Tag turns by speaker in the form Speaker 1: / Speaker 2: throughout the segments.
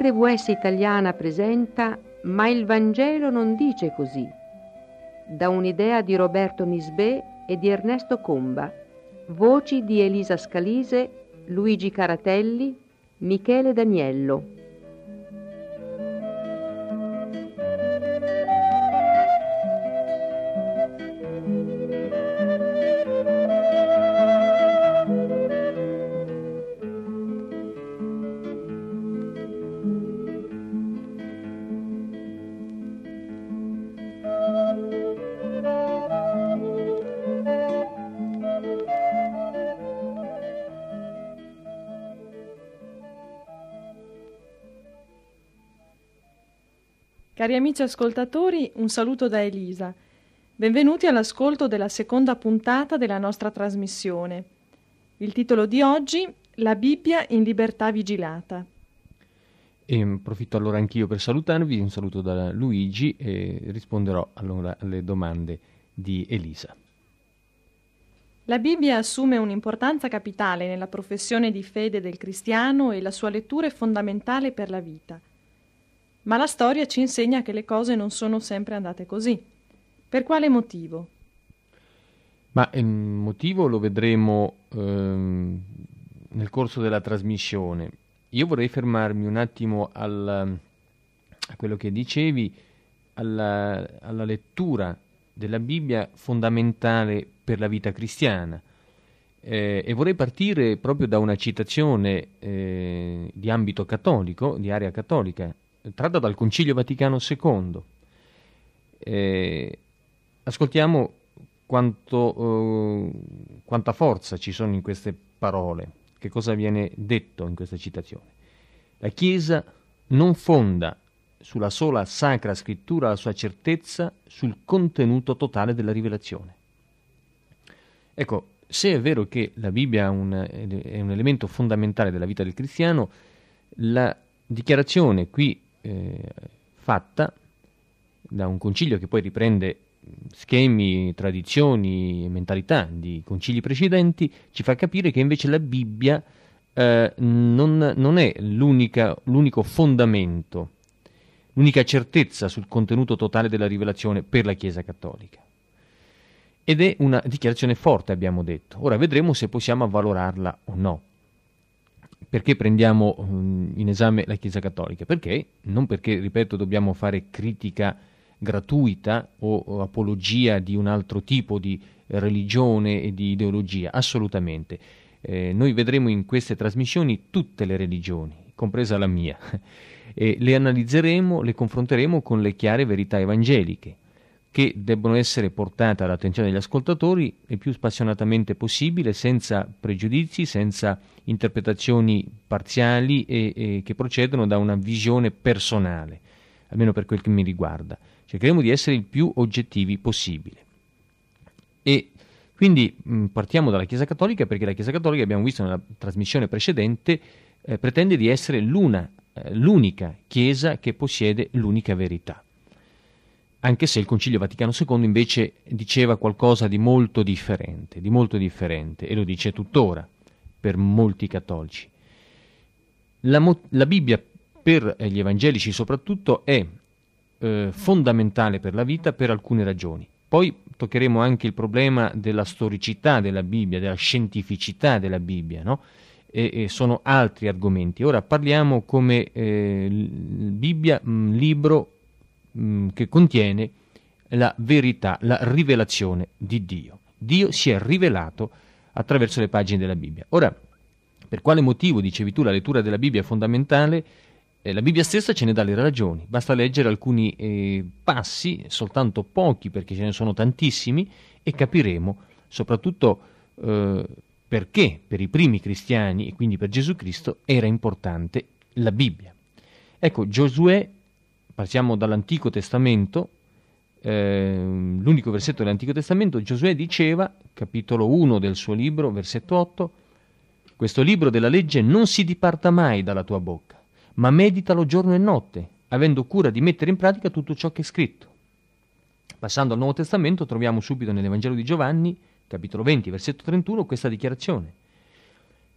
Speaker 1: RVS italiana presenta Ma il Vangelo non dice così, da un'idea di Roberto Nisbè e di Ernesto Comba, voci di Elisa Scalise, Luigi Caratelli, Michele Daniello.
Speaker 2: Cari amici ascoltatori, un saluto da Elisa. Benvenuti all'ascolto della seconda puntata della nostra trasmissione. Il titolo di oggi La Bibbia in libertà vigilata.
Speaker 3: E approfitto allora anch'io per salutarvi, un saluto da Luigi e risponderò allora alle domande di Elisa.
Speaker 2: La Bibbia assume un'importanza capitale nella professione di fede del cristiano e la sua lettura è fondamentale per la vita. Ma la storia ci insegna che le cose non sono sempre andate così. Per quale motivo?
Speaker 3: Ma il motivo lo vedremo ehm, nel corso della trasmissione. Io vorrei fermarmi un attimo al, a quello che dicevi, alla, alla, lettura della Bibbia fondamentale per la vita cristiana. Eh, e vorrei partire proprio da una citazione eh, di ambito cattolico, di area cattolica, tratta dal Concilio Vaticano II. Eh, ascoltiamo quanto, eh, quanta forza ci sono in queste parole, che cosa viene detto in questa citazione. La Chiesa non fonda sulla sola sacra scrittura la sua certezza sul contenuto totale della rivelazione. Ecco, se è vero che la Bibbia è un, è un elemento fondamentale della vita del cristiano, la dichiarazione qui eh, fatta da un concilio che poi riprende schemi, tradizioni e mentalità di concili precedenti, ci fa capire che invece la Bibbia eh, non, non, è l'unico fondamento, l'unica certezza sul contenuto totale della rivelazione per la Chiesa Cattolica. Ed è una dichiarazione forte, abbiamo detto. Ora vedremo se possiamo avvalorarla o no perché prendiamo um, in esame la Chiesa Cattolica? Perché? Non perché, ripeto, dobbiamo fare critica gratuita o, o apologia di un altro tipo di religione e di ideologia, assolutamente. Eh, noi vedremo in queste trasmissioni tutte le religioni, compresa la mia, e le analizzeremo, le confronteremo con le chiare verità evangeliche che debbono essere portate all'attenzione degli ascoltatori il più spassionatamente possibile, senza pregiudizi, senza interpretazioni parziali e, e, che procedono da una visione personale, almeno per quel che mi riguarda. Cercheremo di essere il più oggettivi possibile. E quindi mh, partiamo dalla Chiesa Cattolica perché la Chiesa Cattolica, abbiamo visto nella trasmissione precedente, eh, pretende di essere l'una, eh, l'unica Chiesa che possiede l'unica verità anche se il Concilio Vaticano II invece diceva qualcosa di molto differente, di molto differente, e lo dice tuttora per molti cattolici. La, mo- la Bibbia per gli evangelici soprattutto è eh, fondamentale per la vita per alcune ragioni. Poi toccheremo anche il problema della storicità della Bibbia, della scientificità della Bibbia, no? e, e, sono altri argomenti. Ora parliamo come eh, Bibbia, un libro mh, mm, che contiene la verità, la rivelazione di Dio. Dio si è rivelato attraverso le pagine della Bibbia. Ora, per quale motivo, dicevi tu, la lettura della Bibbia è fondamentale? Eh, la Bibbia stessa ce ne dà le ragioni, basta leggere alcuni eh, passi, soltanto pochi perché ce ne sono tantissimi, e capiremo soprattutto eh, perché per i primi cristiani e quindi per Gesù Cristo era importante la Bibbia. Ecco, Giosuè partiamo dall'Antico Testamento, eh, l'unico versetto dell'Antico Testamento, Giosuè diceva, capitolo 1 del suo libro, versetto 8, questo libro della legge non si diparta mai dalla tua bocca, ma meditalo giorno e notte, avendo cura di mettere in pratica tutto ciò che è scritto. Passando al Nuovo Testamento troviamo subito nell'Evangelo di Giovanni, capitolo 20, versetto 31, questa dichiarazione.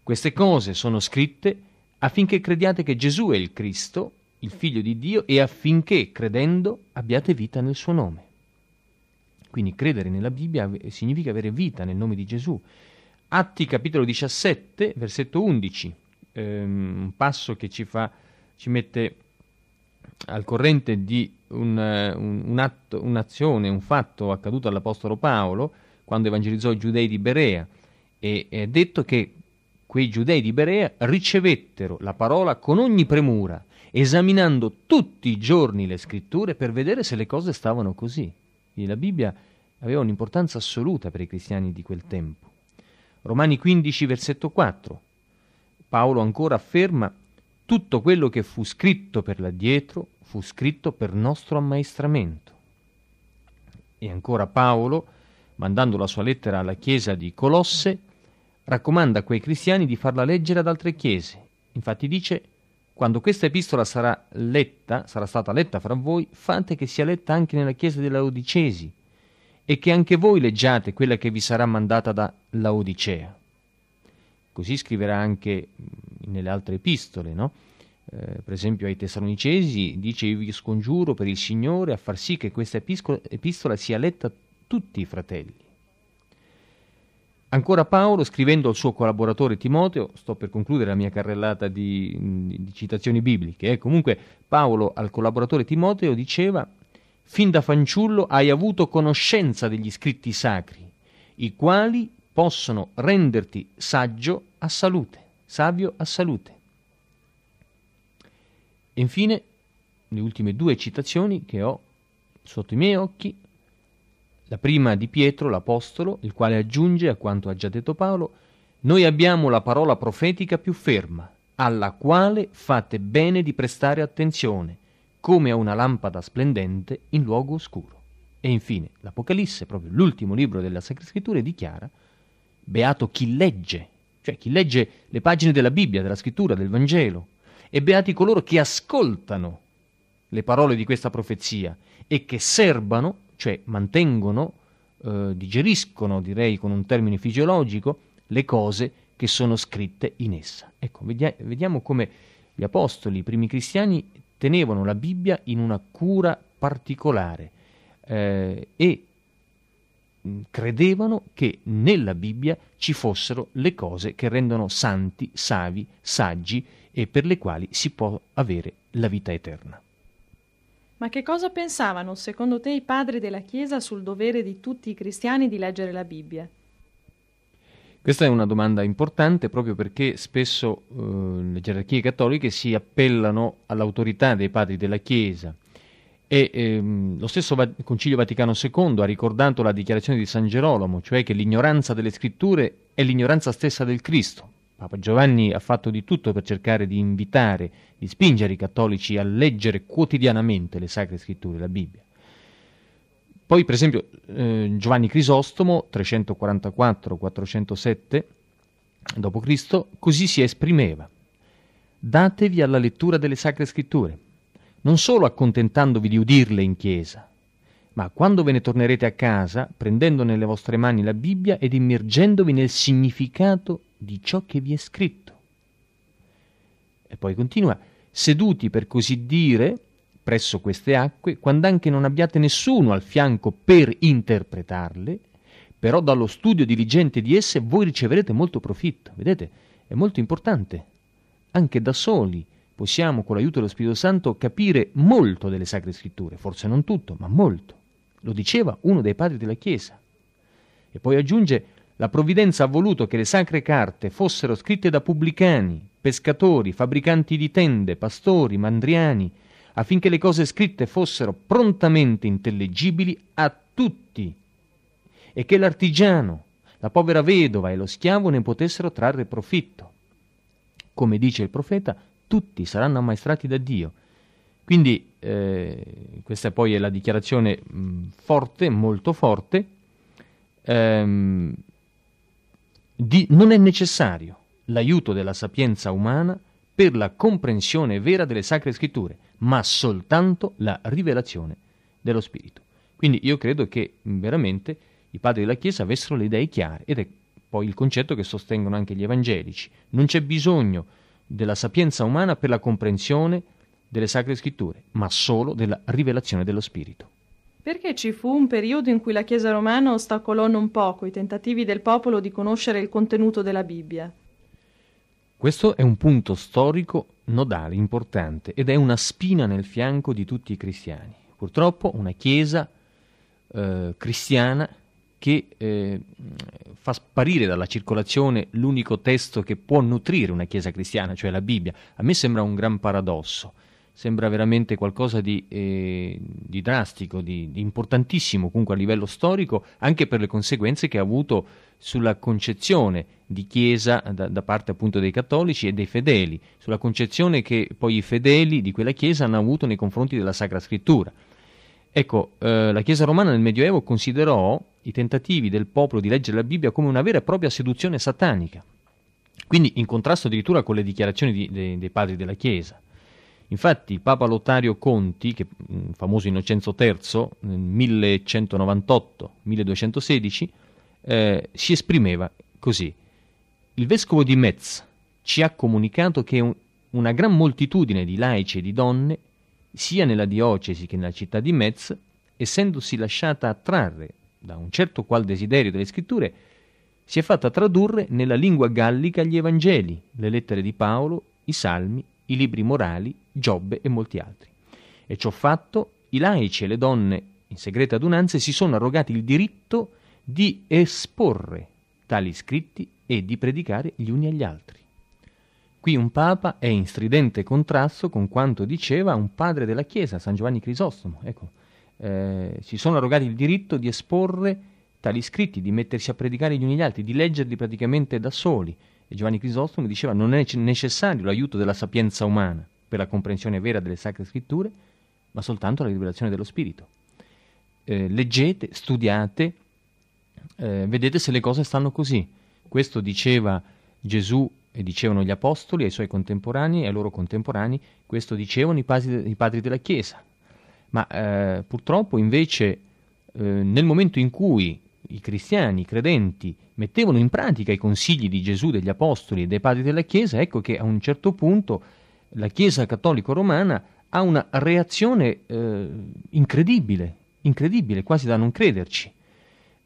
Speaker 3: Queste cose sono scritte affinché crediate che Gesù è il Cristo, il Figlio di Dio, e affinché, credendo, abbiate vita nel suo nome. Quindi credere nella Bibbia significa avere vita nel nome di Gesù. Atti capitolo 17, versetto 11, ehm, un passo che ci, fa, ci mette al corrente di un, un, un atto, un'azione, un fatto accaduto all'Apostolo Paolo quando evangelizzò i giudei di Berea e è detto che quei giudei di Berea ricevettero la parola con ogni premura, esaminando tutti i giorni le scritture per vedere se le cose stavano così. Quindi la Bibbia aveva un'importanza assoluta per i cristiani di quel tempo. Romani 15, versetto 4. Paolo ancora afferma tutto quello che fu scritto per l'addietro fu scritto per nostro ammaestramento. E ancora Paolo, mandando la sua lettera alla chiesa di Colosse, raccomanda a quei cristiani di farla leggere ad altre chiese. Infatti dice, quando questa epistola sarà letta, sarà stata letta fra voi, fate che sia letta anche nella chiesa dei Laodicesi e che anche voi leggiate quella che vi sarà mandata da Laodicea. Così scriverà anche nelle altre epistole, no? Eh, per esempio ai Tessalonicesi dice io vi scongiuro per il Signore a far sì che questa epistola, epistola sia letta a tutti i fratelli. Ancora Paolo, scrivendo al suo collaboratore Timoteo, sto per concludere la mia carrellata di, di citazioni bibliche, eh, comunque Paolo al collaboratore Timoteo diceva, fin da fanciullo hai avuto conoscenza degli scritti sacri, i quali possono renderti saggio a salute, savio a salute. E infine, le ultime due citazioni che ho sotto i miei occhi la prima di Pietro, l'Apostolo, il quale aggiunge a quanto ha già detto Paolo, noi abbiamo la parola profetica più ferma, alla quale fate bene di prestare attenzione, come a una lampada splendente in luogo oscuro. E infine l'Apocalisse, proprio l'ultimo libro della Sacra Scrittura, dichiara, beato chi legge, cioè chi legge le pagine della Bibbia, della Scrittura, del Vangelo, e beati coloro che ascoltano le parole di questa profezia e che serbano cioè mantengono, eh, digeriscono, direi con un termine fisiologico, le cose che sono scritte in essa. Ecco, vediamo come gli apostoli, i primi cristiani, tenevano la Bibbia in una cura particolare eh, e mm, credevano che nella Bibbia ci fossero le cose che rendono santi, savi, saggi e per le quali si può avere la vita eterna.
Speaker 2: Ma che cosa pensavano, secondo te, i padri della Chiesa sul dovere di tutti i cristiani di leggere la Bibbia?
Speaker 3: Questa è una domanda importante proprio perché spesso eh, le gerarchie cattoliche si appellano all'autorità dei padri della Chiesa e ehm, lo stesso Va- Concilio Vaticano II ha ricordato la dichiarazione di San Gerolamo, cioè che l'ignoranza delle scritture è l'ignoranza stessa del Cristo. Papa Giovanni ha fatto di tutto per cercare di invitare, di spingere i cattolici a leggere quotidianamente le sacre scritture, la Bibbia. Poi, per esempio, eh, Giovanni Crisostomo, 344-407 d.C., così si esprimeva. Datevi alla lettura delle sacre scritture, non solo accontentandovi di udirle in chiesa, ma quando ve ne tornerete a casa, prendendo nelle vostre mani la Bibbia ed immergendovi nel significato di ciò che vi è scritto. E poi continua, seduti per così dire presso queste acque, quando anche non abbiate nessuno al fianco per interpretarle, però dallo studio diligente di esse voi riceverete molto profitto. Vedete, è molto importante. Anche da soli possiamo, con l'aiuto dello Spirito Santo, capire molto delle Sacre Scritture, forse non tutto, ma molto. Lo diceva uno dei padri della Chiesa. E poi aggiunge, la provvidenza ha voluto che le sacre carte fossero scritte da pubblicani, pescatori, fabbricanti di tende, pastori, mandriani, affinché le cose scritte fossero prontamente intellegibili a tutti e che l'artigiano, la povera vedova e lo schiavo ne potessero trarre profitto. Come dice il profeta, tutti saranno ammaestrati da Dio. Quindi eh, questa poi è la dichiarazione mh, forte, molto forte. Ehm, di, non è necessario l'aiuto della sapienza umana per la comprensione vera delle sacre scritture, ma soltanto la rivelazione dello Spirito. Quindi io credo che veramente i padri della Chiesa avessero le idee chiare ed è poi il concetto che sostengono anche gli evangelici. Non c'è bisogno della sapienza umana per la comprensione delle sacre scritture, ma solo della rivelazione dello Spirito.
Speaker 2: Perché ci fu un periodo in cui la Chiesa romana ostacolò non poco i tentativi del popolo di conoscere il contenuto della Bibbia?
Speaker 3: Questo è un punto storico nodale, importante, ed è una spina nel fianco di tutti i cristiani. Purtroppo una Chiesa eh, cristiana che eh, fa sparire dalla circolazione l'unico testo che può nutrire una Chiesa cristiana, cioè la Bibbia. A me sembra un gran paradosso, sembra veramente qualcosa di, eh, di drastico, di, di, importantissimo comunque a livello storico, anche per le conseguenze che ha avuto sulla concezione di Chiesa da, da parte appunto dei cattolici e dei fedeli, sulla concezione che poi i fedeli di quella Chiesa hanno avuto nei confronti della Sacra Scrittura. Ecco, eh, la Chiesa romana nel Medioevo considerò i tentativi del popolo di leggere la Bibbia come una vera e propria seduzione satanica, quindi in contrasto addirittura con le dichiarazioni di, de, dei padri della Chiesa. Infatti Papa Lotario Conti, che, il famoso Innocenzo III, nel 1198-1216, eh, si esprimeva così. Il vescovo di Metz ci ha comunicato che un, una gran moltitudine di laici e di donne sia nella diocesi che nella città di Metz, essendosi lasciata attrarre da un certo qual desiderio delle scritture, si è fatta tradurre nella lingua gallica gli Evangeli, le lettere di Paolo, i Salmi, i libri morali, Giobbe e molti altri. E ciò fatto, i laici e le donne in segrete adunanze si sono arrogati il diritto di esporre tali scritti e di predicare gli uni agli altri. Qui un papa è in stridente contrasto con quanto diceva un padre della Chiesa, San Giovanni Crisostomo. Ecco, eh, si sono arrogati il diritto di esporre tali scritti, di mettersi a predicare gli uni agli altri, di leggerli praticamente da soli. Giovanni Crisostomo diceva non è necessario l'aiuto della sapienza umana per la comprensione vera delle sacre scritture, ma soltanto la rivelazione dello Spirito. Eh, leggete, studiate, eh, vedete se le cose stanno così. Questo diceva Gesù e dicevano gli apostoli ai suoi contemporanei e ai loro contemporanei, questo dicevano i padri, i padri della Chiesa. Ma eh, purtroppo invece eh, nel momento in cui i cristiani, i credenti, mettevano in pratica i consigli di Gesù, degli apostoli e dei padri della Chiesa, ecco che a un certo punto la Chiesa cattolico-romana ha una reazione eh, incredibile, incredibile, quasi da non crederci.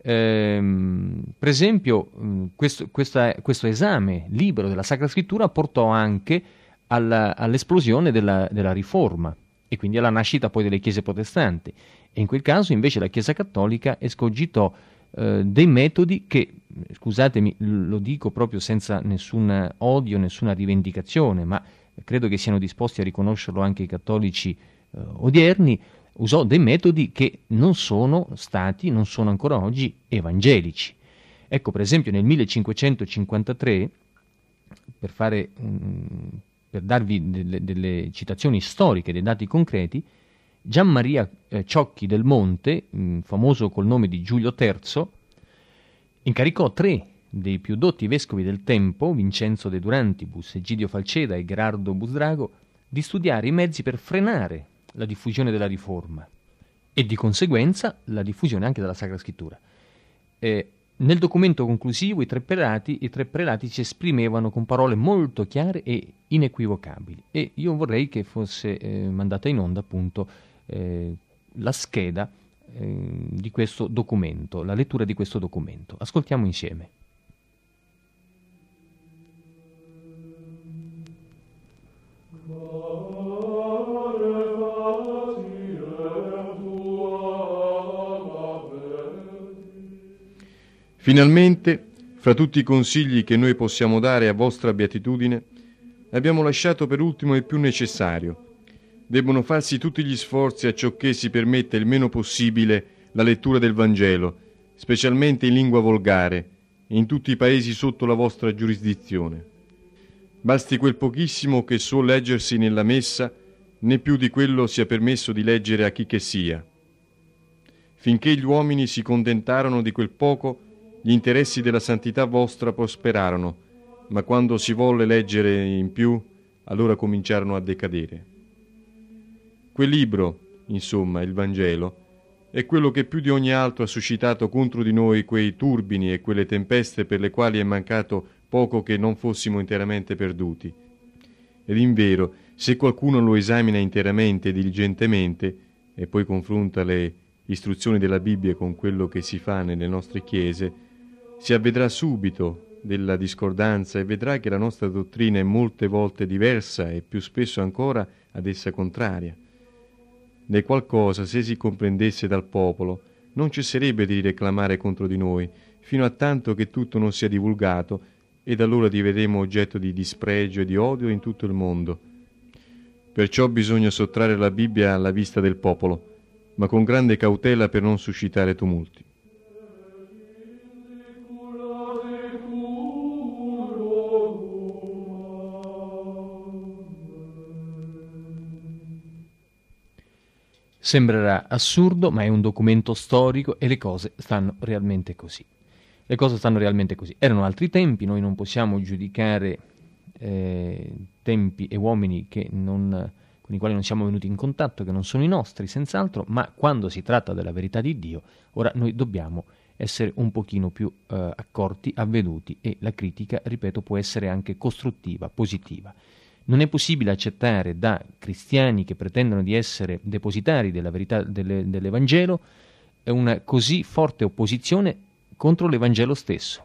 Speaker 3: Ehm, per esempio, questo, questa, questo, esame libero della Sacra Scrittura portò anche alla, all'esplosione della, della, Riforma e quindi alla nascita poi delle chiese protestanti. E in quel caso invece la Chiesa Cattolica escogitò eh, dei metodi che, scusatemi, lo dico proprio senza nessun odio, nessuna rivendicazione, ma credo che siano disposti a riconoscerlo anche i cattolici eh, odierni, usò dei metodi che non sono stati, non sono ancora oggi evangelici. Ecco, per esempio, nel 1553, per, fare, per darvi delle, delle, citazioni storiche, dei dati concreti, Gian Maria eh, Ciocchi del Monte, famoso col nome di Giulio III, incaricò tre dei più dotti vescovi del tempo, Vincenzo de Durantibus, Egidio Falceda e Gerardo Busdrago, di studiare i mezzi per frenare la diffusione della riforma e di conseguenza la diffusione anche della Sacra Scrittura. Eh, nel documento conclusivo i tre, prelati, i tre prelati si esprimevano con parole molto chiare e inequivocabili e io vorrei che fosse eh, mandata in onda appunto eh, la scheda eh, di questo documento, la lettura di questo documento. Ascoltiamo insieme.
Speaker 4: Finalmente, fra tutti i consigli che noi possiamo dare a vostra beatitudine, abbiamo lasciato per ultimo il più necessario. Debbono farsi tutti gli sforzi a ciò che si permetta il meno possibile la lettura del Vangelo, specialmente in lingua volgare, in tutti i paesi sotto la vostra giurisdizione. Basti quel pochissimo che suol leggersi nella messa, né più di quello sia permesso di leggere a chi che sia. Finché gli uomini si contentarono di quel poco, gli interessi della santità vostra prosperarono, ma quando si volle leggere in più, allora cominciarono a decadere. Quel libro, insomma, il Vangelo, è quello che più di ogni altro ha suscitato contro di noi quei turbini e quelle tempeste per le quali è mancato poco che non fossimo interamente perduti. Ed in vero, se qualcuno lo esamina interamente e diligentemente, e poi confronta le istruzioni della Bibbia con quello che si fa nelle nostre chiese, si avvedrà subito della discordanza e vedrà che la nostra dottrina è molte volte diversa e più spesso ancora ad essa contraria. Né qualcosa, se si comprendesse dal popolo, non cesserebbe di reclamare contro di noi, fino a tanto che tutto non sia divulgato, ed allora diverremo oggetto di dispregio e di odio in tutto il mondo. Perciò bisogna sottrarre la Bibbia alla vista del popolo, ma con grande cautela per non suscitare tumulti.
Speaker 3: Sembrerà assurdo, ma è un documento storico e le cose stanno realmente così. Le cose stanno realmente così. Erano altri tempi, noi non possiamo giudicare eh, tempi e uomini non, con i quali non siamo venuti in contatto, che non sono i nostri, senz'altro, ma quando si tratta della verità di Dio, ora noi dobbiamo essere un pochino più eh, accorti, avveduti e la critica, ripeto, può essere anche costruttiva, positiva. Non è possibile accettare da cristiani che pretendono di essere depositari della verità delle, dell'Evangelo una così forte opposizione contro l'Evangelo stesso.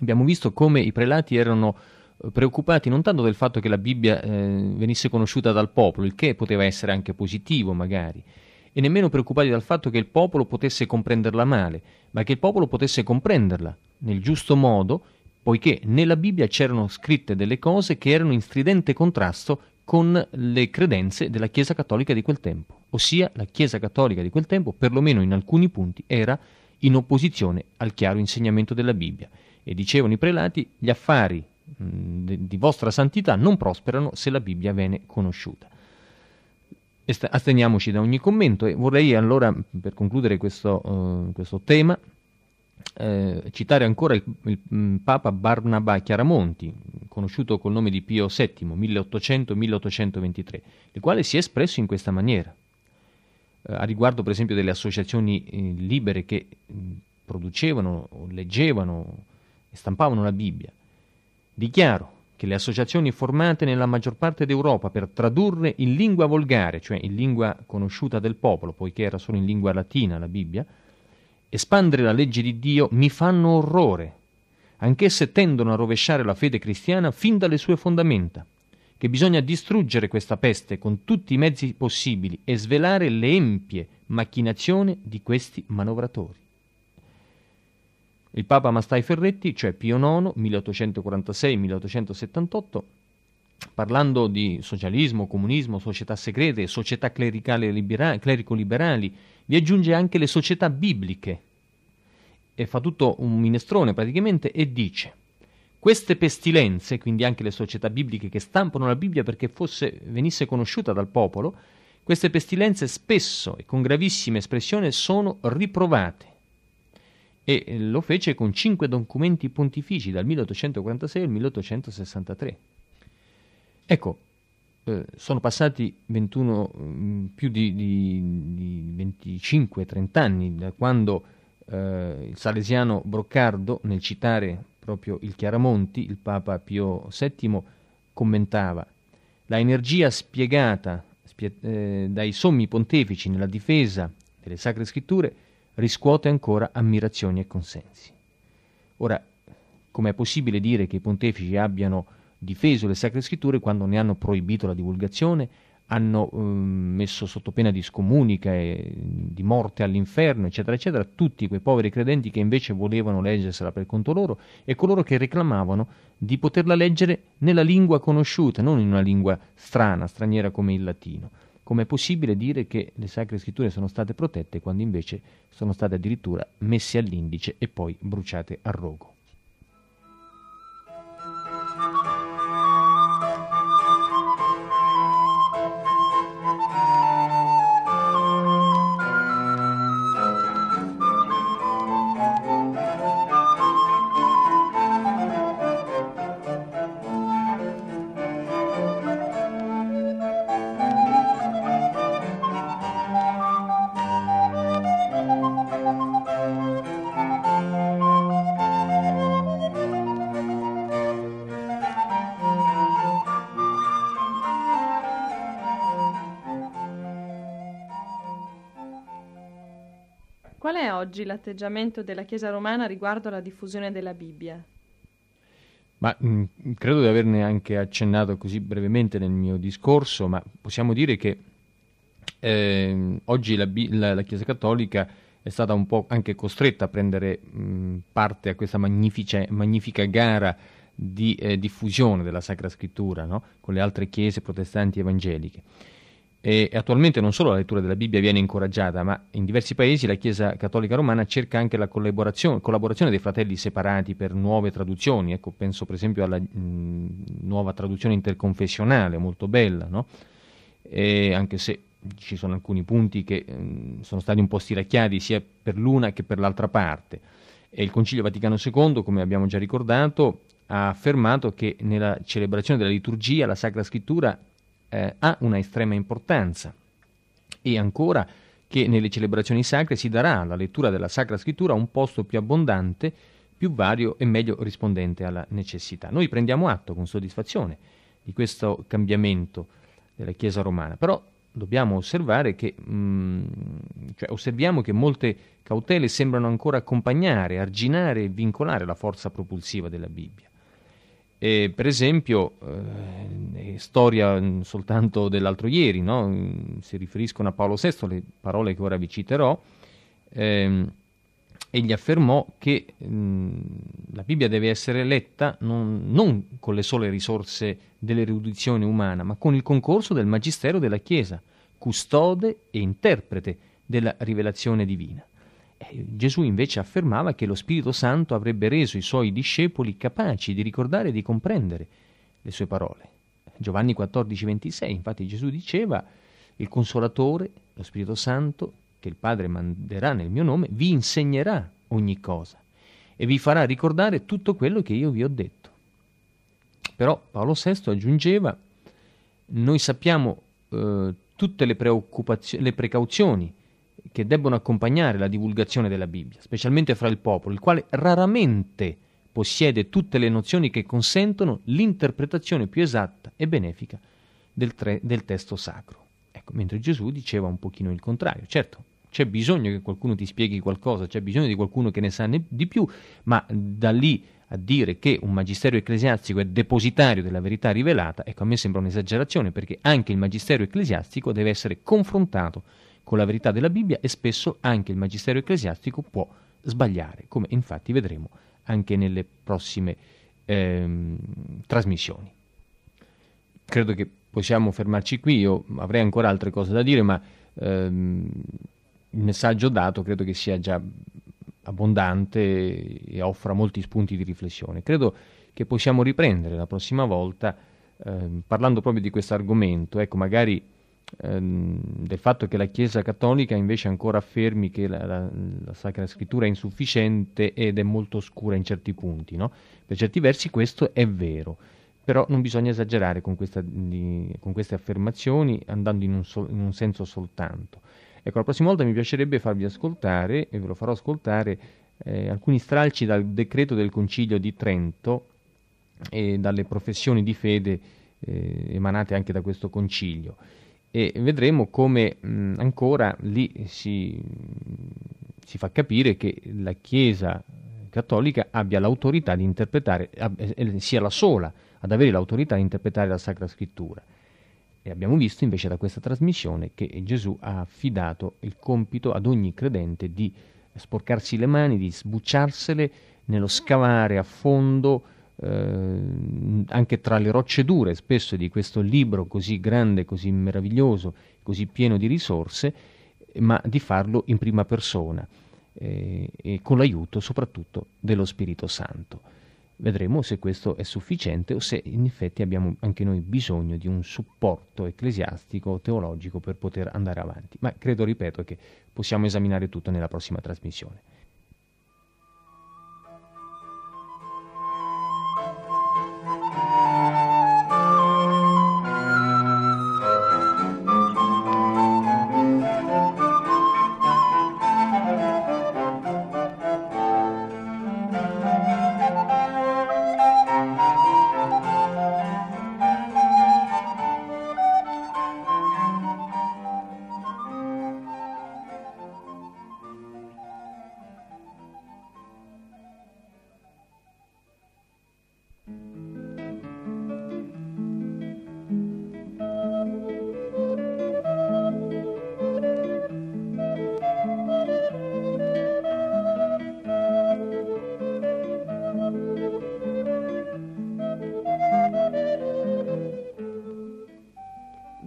Speaker 3: Abbiamo visto come i prelati erano eh, preoccupati non tanto del fatto che la Bibbia eh, venisse conosciuta dal popolo, il che poteva essere anche positivo magari, e nemmeno preoccupati dal fatto che il popolo potesse comprenderla male, ma che il popolo potesse comprenderla nel giusto modo poiché nella Bibbia c'erano scritte delle cose che erano in stridente contrasto con le credenze della Chiesa cattolica di quel tempo, ossia la Chiesa cattolica di quel tempo, perlomeno in alcuni punti, era in opposizione al chiaro insegnamento della Bibbia. E dicevano i prelati, gli affari di vostra santità non prosperano se la Bibbia viene conosciuta. Asteniamoci da ogni commento e vorrei allora, per concludere questo, uh, questo tema, eh, citare ancora il, il, mm, Papa Barnabà Chiaramonti, conosciuto col nome di Pio VII, 1800-1823, il quale si è espresso in questa maniera, eh, a riguardo per esempio delle associazioni eh, libere che mm, producevano, leggevano e stampavano la Bibbia. Dichiaro che le associazioni formate nella maggior parte d'Europa per tradurre in lingua volgare, cioè in lingua conosciuta del popolo, poiché era solo in lingua latina la Bibbia, espandere la legge di Dio mi fanno orrore, anch'esse tendono a rovesciare la fede cristiana fin dalle sue fondamenta, che bisogna distruggere questa peste con tutti i mezzi possibili e svelare le empie macchinazioni di questi manovratori. Il Papa Mastai Ferretti, cioè Pio IX, 1846-1878, parlando di socialismo, comunismo, società segrete, società libera- clerico-liberali, vi aggiunge anche le società bibliche e fa tutto un minestrone praticamente e dice queste pestilenze, quindi anche le società bibliche che stampano la Bibbia perché fosse, venisse conosciuta dal popolo, queste pestilenze spesso e con gravissime espressioni sono riprovate. E lo fece con cinque documenti pontifici dal 1846 al 1863. Ecco, eh, sono passati 21, mm, più di, di, di 25-30 anni da quando eh, il salesiano Broccardo, nel citare proprio il Chiaramonti, il Papa Pio VII, commentava la energia spiegata spie- eh, dai sommi pontefici nella difesa delle sacre scritture riscuote ancora ammirazioni e consensi. Ora, com'è possibile dire che i pontefici abbiano difeso le sacre scritture quando ne hanno proibito la divulgazione, hanno eh, messo sotto pena di scomunica e di morte all'inferno, eccetera, eccetera, tutti quei poveri credenti che invece volevano leggersela per conto loro e coloro che reclamavano di poterla leggere nella lingua conosciuta, non in una lingua strana, straniera come il latino. Com'è possibile dire che le sacre scritture sono state protette quando invece sono state addirittura messe all'indice e poi bruciate a rogo?
Speaker 2: Com'è oggi l'atteggiamento della Chiesa romana riguardo alla diffusione della Bibbia?
Speaker 3: Ma mh, mm, credo di averne anche accennato così brevemente nel mio discorso, ma possiamo dire che eh, oggi la, la, la, Chiesa Cattolica è stata un po' anche costretta a prendere mh, parte a questa magnifica gara di eh, diffusione della Sacra Scrittura no? con le altre chiese protestanti evangeliche. E attualmente non solo la lettura della Bibbia viene incoraggiata, ma in diversi paesi la Chiesa Cattolica Romana cerca anche la collaborazione, collaborazione dei fratelli separati per nuove traduzioni. Ecco, penso per esempio alla mh, nuova traduzione interconfessionale, molto bella, no? anche se ci sono alcuni punti che mh, sono stati un po' stiracchiati sia per l'una che per l'altra parte. E il Concilio Vaticano II, come abbiamo già ricordato, ha affermato che nella celebrazione della liturgia la Sacra Scrittura eh, ha una estrema importanza e ancora che nelle celebrazioni sacre si darà alla lettura della Sacra Scrittura un posto più abbondante, più vario e meglio rispondente alla necessità. Noi prendiamo atto con soddisfazione di questo cambiamento della Chiesa romana, però dobbiamo osservare che, mh, mm, cioè osserviamo che molte cautele sembrano ancora accompagnare, arginare e vincolare la forza propulsiva della Bibbia. E, per esempio, eh, storia soltanto dell'altro ieri, no? si riferiscono a Paolo VI, le parole che ora vi citerò, ehm, egli affermò che mh, la Bibbia deve essere letta non, non, con le sole risorse dell'erudizione umana, ma con il concorso del Magistero della Chiesa, custode e interprete della rivelazione divina. Eh, Gesù invece affermava che lo Spirito Santo avrebbe reso i suoi discepoli capaci di ricordare e di comprendere le sue parole. Giovanni 14, 26, infatti Gesù diceva, il Consolatore, lo Spirito Santo, che il Padre manderà nel mio nome, vi insegnerà ogni cosa e vi farà ricordare tutto quello che io vi ho detto. Però Paolo VI aggiungeva, noi sappiamo eh, tutte le, le precauzioni che debbono accompagnare la divulgazione della Bibbia, specialmente fra il popolo, il quale raramente possiede tutte le nozioni che consentono l'interpretazione più esatta e benefica del, tre, del testo sacro. Ecco, mentre Gesù diceva un pochino il contrario. Certo, c'è bisogno che qualcuno ti spieghi qualcosa, c'è bisogno di qualcuno che ne sa ne, di più, ma da lì a dire che un magistero ecclesiastico è depositario della verità rivelata, ecco, a me sembra un'esagerazione, perché anche il magistero ecclesiastico deve essere confrontato con la verità della Bibbia e spesso anche il magistero ecclesiastico può sbagliare, come infatti vedremo anche nelle prossime ehm, trasmissioni. Credo che possiamo fermarci qui, io avrei ancora altre cose da dire, ma ehm, il messaggio dato credo che sia già abbondante e offra molti spunti di riflessione. Credo che possiamo riprendere la prossima volta ehm, parlando proprio di questo argomento, ecco magari Ehm, del fatto che la Chiesa Cattolica invece ancora affermi che la, la, la, Sacra Scrittura è insufficiente ed è molto oscura in certi punti. No? Per certi versi questo è vero, però non bisogna esagerare con, questa, di, con queste affermazioni andando in un, so, in un, senso soltanto. Ecco, la prossima volta mi piacerebbe farvi ascoltare, e ve lo farò ascoltare, eh, alcuni stralci dal decreto del Concilio di Trento e dalle professioni di fede eh, emanate anche da questo concilio e vedremo come mh, ancora lì si, si, fa capire che la Chiesa cattolica abbia l'autorità di interpretare, eh, sia la sola ad avere l'autorità di interpretare la Sacra Scrittura. E abbiamo visto invece da questa trasmissione che Gesù ha affidato il compito ad ogni credente di sporcarsi le mani, di sbucciarsele nello scavare a fondo eh, anche tra le rocce dure spesso di questo libro così grande, così meraviglioso, così pieno di risorse, ma di farlo in prima persona eh, e con l'aiuto soprattutto dello Spirito Santo. Vedremo se questo è sufficiente o se in effetti abbiamo anche noi bisogno di un supporto ecclesiastico, teologico per poter andare avanti. Ma credo, ripeto, che possiamo esaminare tutto nella prossima trasmissione.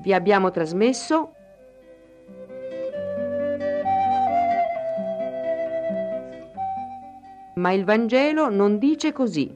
Speaker 1: Vi abbiamo trasmesso Ma il Vangelo non dice così.